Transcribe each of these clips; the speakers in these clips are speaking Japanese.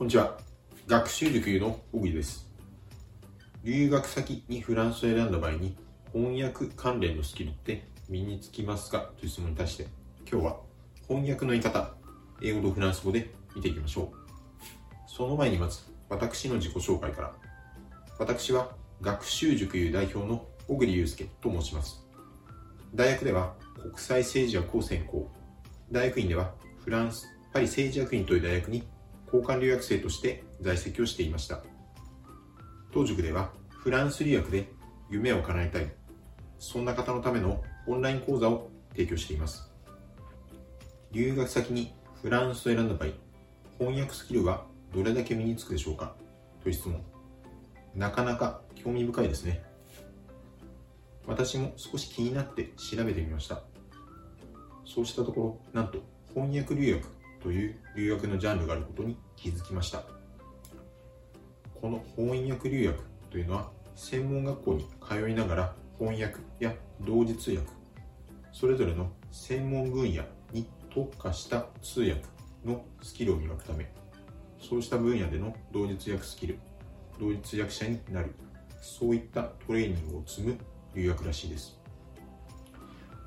こんにちは。学習塾の小栗です。留学先にフランスを選んだ場合に翻訳関連のスキルって身につきますかという質問に対して今日は翻訳の言い方、英語とフランス語で見ていきましょう。その前にまず私の自己紹介から。私は学習塾いう代表の小栗祐介と申します。大学では国際政治学を専攻。大学院ではフランス、パリ政治学院という大学に交換留学生として在籍をしていました。当塾ではフランス留学で夢を叶えたい、そんな方のためのオンライン講座を提供しています。留学先にフランスを選んだ場合、翻訳スキルはどれだけ身につくでしょうか？という質問。なかなか興味深いですね。私も少し気になって調べてみました。そうしたところ、なんと翻訳留学という留学のジャンルがあることに気づきました。この翻訳留学というのは専門学校に通いながら翻訳や同時通訳、それぞれの専門分野に特化した通訳のスキルを磨くため、そうした分野での同時通訳スキル、同時通訳者になる、そういったトレーニングを積む留学らしいです。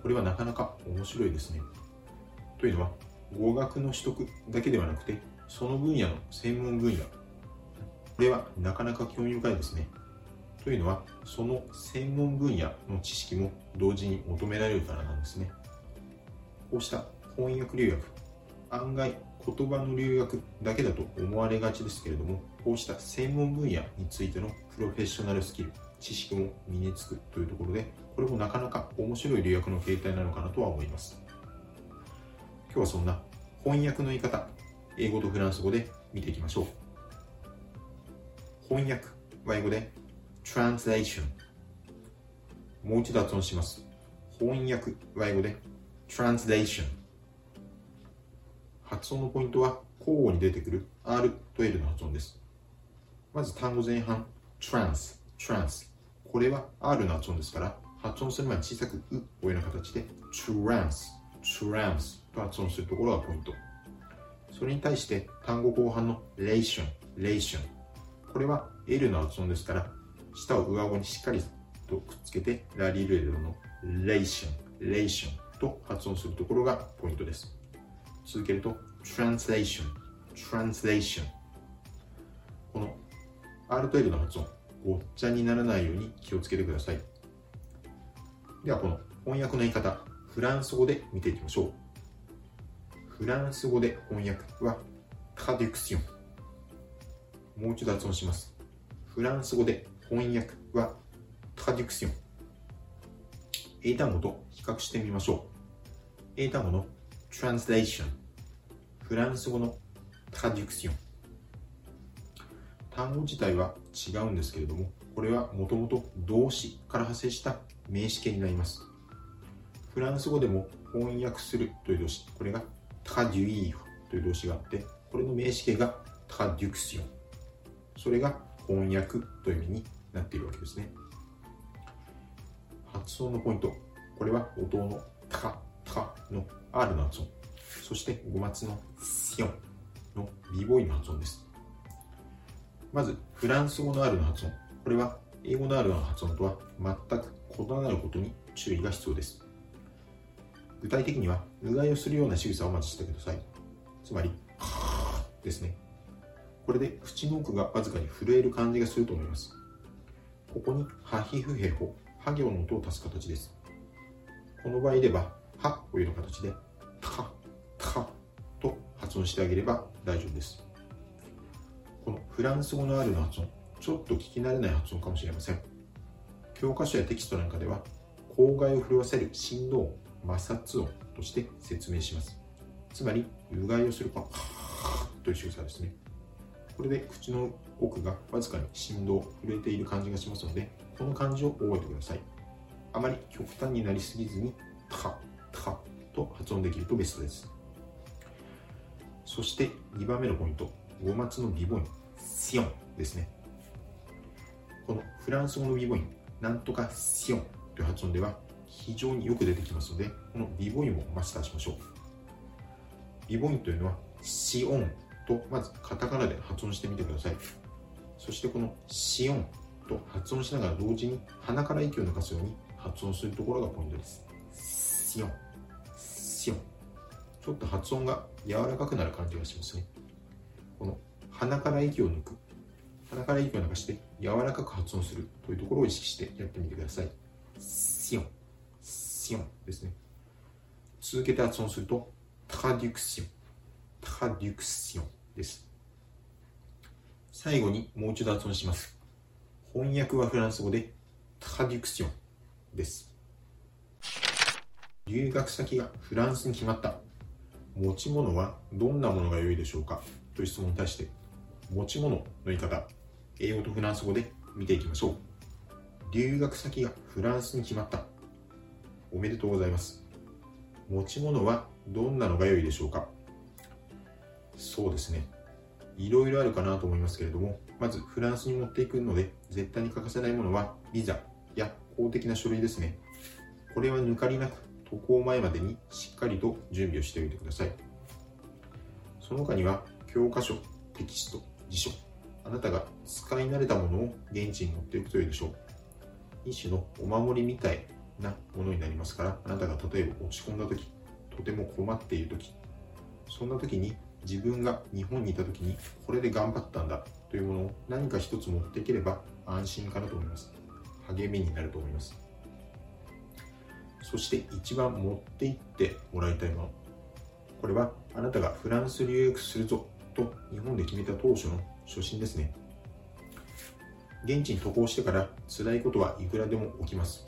これはなかなか面白いですね。というのは、語学の取得だけではなくて、その分野の専門分野。これはなかなか興味深いですね。というのは、その専門分野の知識も同時に求められるからなんですね。こうした翻訳留学、案外言葉の留学だけだと思われがちですけれども、こうした専門分野についてのプロフェッショナルスキル、知識も身につくというところで、これもなかなか面白い留学の形態なのかなとは思います。今日はそんな翻訳の言い方、英語とフランス語で見ていきましょう。翻訳は英語で translation もう一度発音します。翻訳は英語で translation 発音のポイントは交互に出てくる R と L の発音です。まず単語前半 trans trans これは R の発音ですから発音する前に小さくうをような形で trans trans と発音するところがポイント。それに対して単語後半の relation relation これは L の発音ですから舌を上顎にしっかりとくっつけてラリルエルの relation relation と発音するところがポイントです。続けると translation translation この R と L の発音ごっちゃにならないように気をつけてください。ではこの翻訳の言い方、フランス語で見ていきましょう。フランス語で翻訳はタデュクション。もう一度発音します。フランス語で翻訳はタデュクション。英単語と比較してみましょう。英単語の translation。フランス語のタデュクション。単語自体は違うんですけれども、これはもともと動詞から派生した名詞形になります。フランス語でも翻訳するという動詞、これがタデュイーフという動詞があって、これの名詞形がタデュクション。それが翻訳という意味になっているわけですね。発音のポイント。これは音のタ、タの R の発音。そして語末のシオンのビボイの発音です。まず、フランス語の R の発音。これは英語の R の発音とは全く異なることに注意が必要です。具体的には、うがいをするような仕草をまずしてください。つまり、ですね。これで口の奥がわずかに震える感じがすると思います。ここに、ハヒフヘホ、ハ行の音を足す形です。この場合では、はという形で、た、たと発音してあげれば大丈夫です。このフランス語のあるの発音、ちょっと聞き慣れない発音かもしれません。教科書やテキストなんかでは、口外を震わせる振動、摩擦音として説明します。つまり、うがいをするこの、という仕草ですね。これで口の奥がわずかに振動、震えている感じがしますので、この漢字を覚えてください。あまり極端になりすぎずに、た、たと発音できるとベストです。そして2番目のポイント、語末のビボイン、シオンですね。このフランス語のビボイン、なんとかシオンという発音では非常によく出てきますので、このビボインをマスターしましょう。ビボインというのは、シオンとまずカタカナで発音してみてください。そしてこのシオンと発音しながら同時に鼻から息を抜かすように発音するところがポイントです。シオン。シオン。ちょっと発音が柔らかくなる感じがしますね。この鼻から息を抜く。鼻から息を流して柔らかく発音するというところを意識してやってみてください。シオン。シオンですね。続けて発音するとタデュクシオンタデュクシオンです。最後にもう一度発音します。翻訳はフランス語でタデュクションです。留学先がフランスに決まった。持ち物はどんなものが良いでしょうか？という質問に対して持ち物の言い方。英語とフランス語で見ていきましょう。留学先がフランスに決まった。おめでとうございます。持ち物はどんなのが良いでしょうか？そうですね。いろいろあるかなと思いますけれどもまずフランスに持っていくので絶対に欠かせないものはビザや公的な書類ですね。これは抜かりなく渡航前までにしっかりと準備をしておいてください。その他には教科書テキスト辞書あなたが使い慣れたものを現地に持っていくといいでしょう。一種のお守りみたいなものになりますからあなたが例えば落ち込んだ時とても困っている時そんな時に自分が日本にいた時にこれで頑張ったんだというものを何か一つ持っていければ安心かなと思います。励みになると思います。そして一番持っていってもらいたいもの。これはあなたがフランス留学するぞと日本で決めた当初の初心ですね。現地に渡航してから辛いことはいくらでも起きます。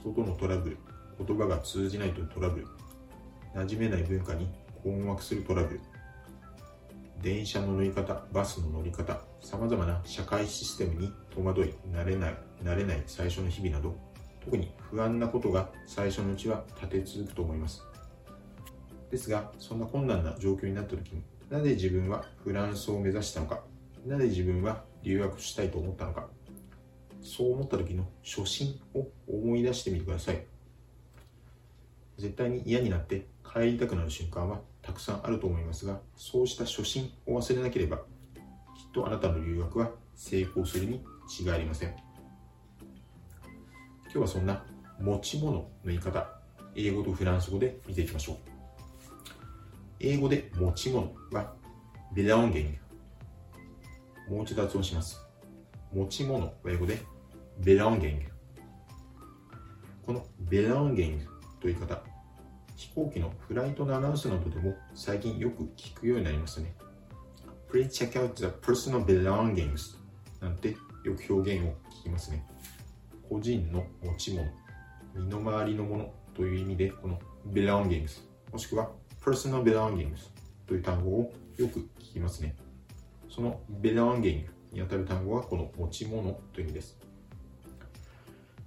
人とのトラブル言葉が通じないというトラブル馴染めない文化に困惑するトラブル電車の乗り方バスの乗り方さまざまな社会システムに戸惑い慣れない慣れない最初の日々など特に不安なことが最初のうちは立て続くと思います。ですがそんな困難な状況になった時になぜ自分はフランスを目指したのかなぜ自分は留学したいと思ったのかそう思った時の初心を思い出してみてください。絶対に嫌になって帰りたくなる瞬間はたくさんあると思いますがそうした初心を忘れなければきっとあなたの留学は成功するに違いありません。今日はそんな持ち物の言い方英語とフランス語で見ていきましょう。英語で持ち物は belonging もう一度発音します。持ち物は英語で belonging この belonging という言い方飛行機のフライトのアナウンスなどでも最近よく聞くようになりましたね。Please check out the personal belongings なんてよく表現を聞きますね。個人の持ち物、身の回りのものという意味でこの belongings もしくは personal belongings という単語をよく聞きますね。その belonging にあたる単語はこの持ち物という意味です。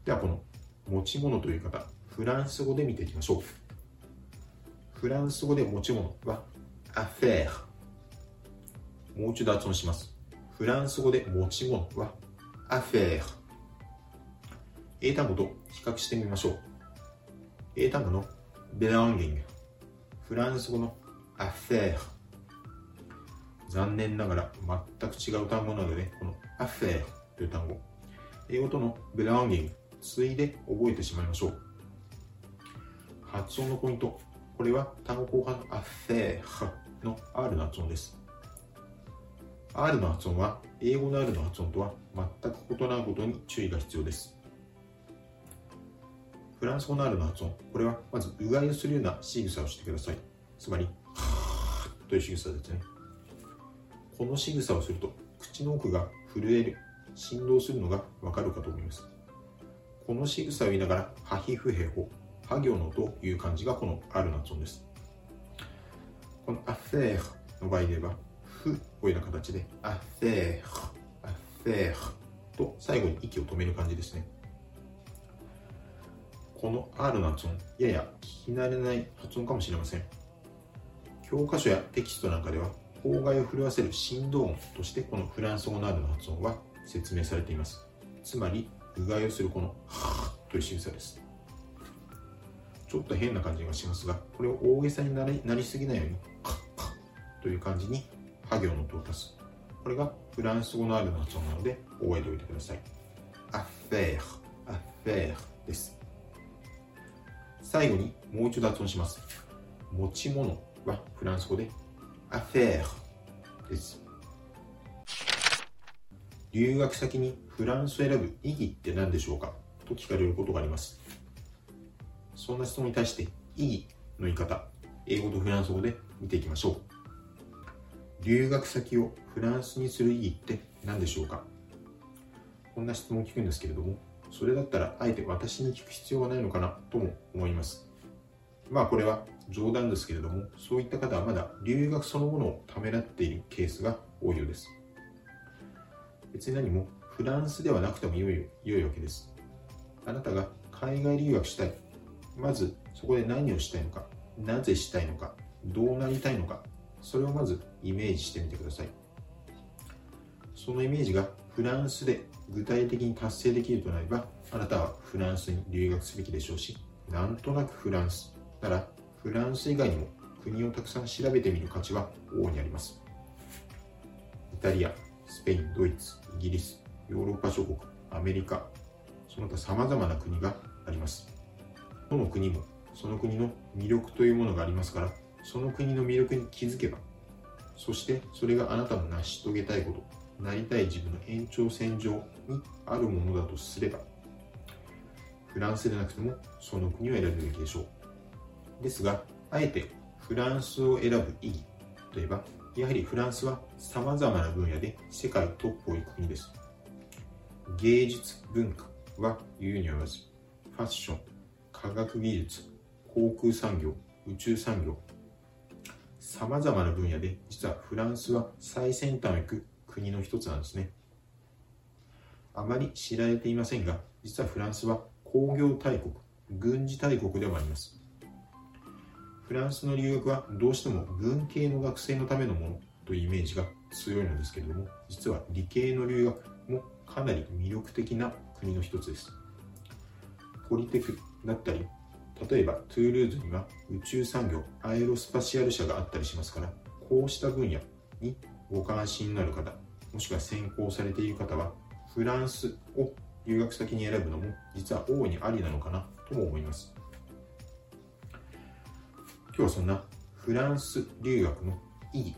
ではこの持ち物という方、フランス語で見ていきましょう。フランス語で持ち物はアフェーもう一度発音します。フランス語で持ち物はアフェー英単語と比較してみましょう。英単語の belonging フランス語のアフェー残念ながら全く違う単語なので、このアフェーという単語、英語との belonging ついで覚えてしまいましょう。発音のポイント、これは単語後半のアフェー の R の発音です。R の発音は英語の R の発音とは全く異なることに注意が必要です。フランス語の R の発音、これはまずうがいをするような仕草をしてください。つまり、はーという仕草ですね。この仕草をすると口の奥が震える、振動するのがわかるかと思います。この仕草を言いながら、ハヒフヘホ、ハ行のという漢字がこのある発音です。このアフェーの場合で言えば、ふをいうような形で、アフェー、アフェーと最後に息を止める感じですね。この R の発音、やや聞き慣れない発音かもしれません。教科書やテキストなんかでは、口外を震わせる振動音としてこのフランス語の R の発音は説明されています。つまり、うがいをするこの、はという仕草です。ちょっと変な感じがしますが、これを大げさになりなりすぎないように、カッカッという感じにハ行の音を足す。これがフランス語のある発音なので覚えておいてください。アフェー、アフェーです。最後にもう一度発音します。持ち物はフランス語でアフェーです。留学先にフランスを選ぶ意義って何でしょうか？と聞かれることがあります。そんな質問に対して意義の言い方、英語とフランス語で見ていきましょう。留学先をフランスにする意義って何でしょうか？こんな質問を聞くんですけれども、それだったらあえて私に聞く必要はないのかな？とも思います。まあこれは冗談ですけれども、そういった方はまだ留学そのものをためらっているケースが多いようです。別に何もフランスではなくても良い良いわけです。あなたが海外留学したい。まずそこで何をしたいのか、なぜしたいのか、どうなりたいのか、それをまずイメージしてみてください。そのイメージがフランスで具体的に達成できるとなれば、あなたはフランスに留学すべきでしょうし、なんとなくフランスならフランス以外にも国をたくさん調べてみる価値は大いにあります。イタリア、スペイン、ドイツ、イギリス、ヨーロッパ諸国、アメリカ、その他様々な国があります。どの国もその国の魅力というものがありますから、その国の魅力に気づけば、そしてそれがあなたの成し遂げたいこと、なりたい自分の延長線上にあるものだとすれば、フランスでなくてもその国を選ぶべきでしょう。ですが、あえてフランスを選ぶ意義といえば、やはりフランスは様々な分野で世界トップを行く国です。芸術、文化は言うにわらず、ファッション、科学技術、航空産業、宇宙産業、様々な分野で実はフランスは最先端を行く国の一つなんですね。あまり知られていませんが、実はフランスは工業大国、軍事大国でもあります。フランスの留学はどうしても文系の学生のためのものというイメージが強いのですけれども、実は理系の留学もかなり魅力的な国の一つです。ポリテクだったり、例えばトゥールーズには宇宙産業、アエロスパシアル社があったりしますから、こうした分野にご関心のある方、もしくは専攻されている方は、フランスを留学先に選ぶのも実は大いにありなのかなとも思います。今日はそんなフランス留学の意義、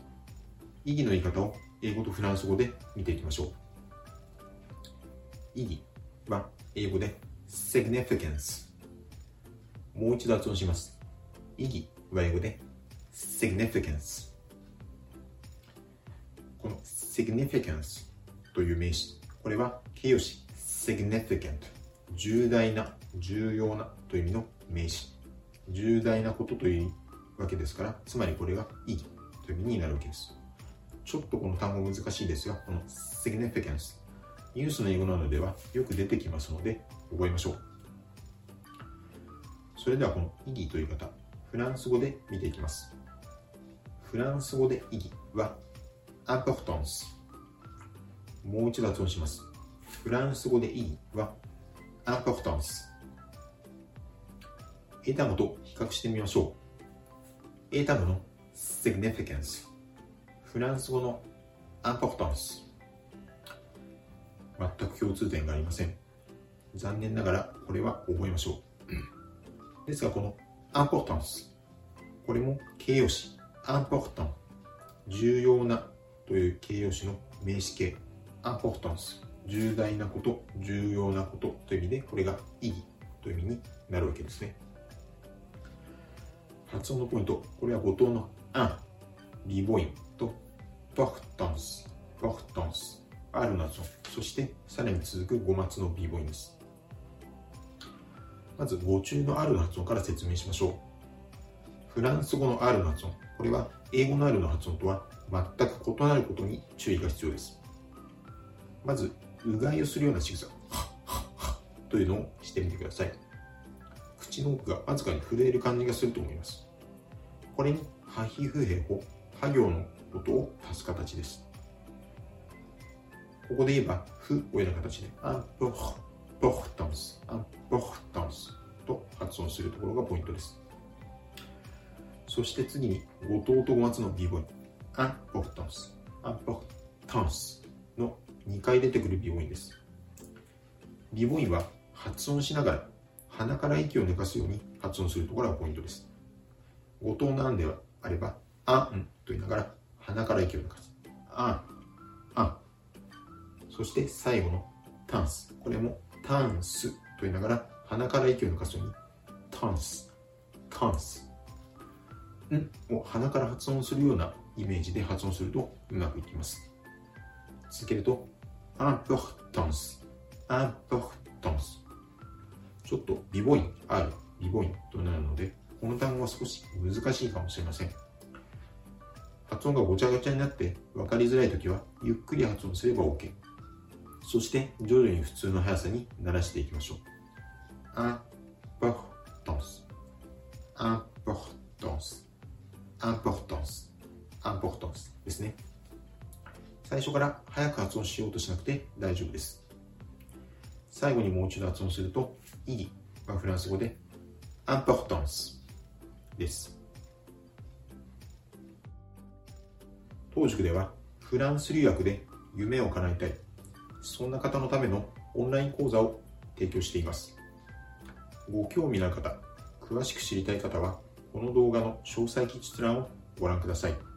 意義の言い方を英語とフランス語で見ていきましょう。意義は英語で significance。もう一度発音します。意義は英語で significance。この significance という名詞、これは形容詞 significant。重大な、重要なという意味の名詞。重大なことというわけですから、つまりこれが意義という意味になるわけです。ちょっとこの単語難しいですが、この significance、ニュースの英語などではよく出てきますので、覚えましょう。それではこの意義という方、フランス語で見ていきます。フランス語で意義は importance。もう一度発音します。フランス語で意義は importance。英単語と比較してみましょう。英単語の significance フランス語の importance 全く共通点がありません。残念ながらこれは覚えましょう。ですがこの importance これも形容詞。important 重要なという形容詞の名詞形。importance 重大なこと重要なことという意味でこれが意義という意味になるわけですね。発音のポイント。これは五島のアン、リボインとパフタンス、パフタンス、アルナゾン、そしてさらに続く五末のビボインです。まず、語中のある発音から説明しましょう。フランス語のあるの発音。これは英語のあるの発音とは全く異なることに注意が必要です。まず、うがいをするような仕草、というのをしてみてください。口の奥がわずかに震える感じがすると思います。これに、ハヒフヘホ、ハ行の音を足す形です。ここで言えば、フをような形で、アンポフ、ポフタンス、アンポフタンスと発音するところがポイントです。そして次に、五島と五末の B ボイン、アンポフタンス、importance の2回出てくる微母音です。微母音は発音しながら鼻から息を抜かすように発音するところがポイントです。五島なんであれば、あんと言いながら鼻から息を抜かす。あん、あん。そして最後のタンス。これもタンスと言いながら鼻から息を抜かすようにタンス、タンス。ん？を鼻から発音するようなイメージで発音するとうまくいきます。続けると、importance、importance。ちょっと微母音ある、微母音となるので、この単語は少し難しいかもしれません。発音がごちゃごちゃになって分かりづらいときは、ゆっくり発音すれば OK。そして徐々に普通の速さに慣らしていきましょう。importance, importance, importance, importance ですね。最初から早く発音しようとしなくて大丈夫です。最後にもう一度発音すると、意義はフランス語で importance です。当塾ではフランス留学で夢を叶えたい。そんな方のためのオンライン講座を提供しています。ご興味のある方詳しく知りたい方はこの動画の詳細記述欄をご覧ください。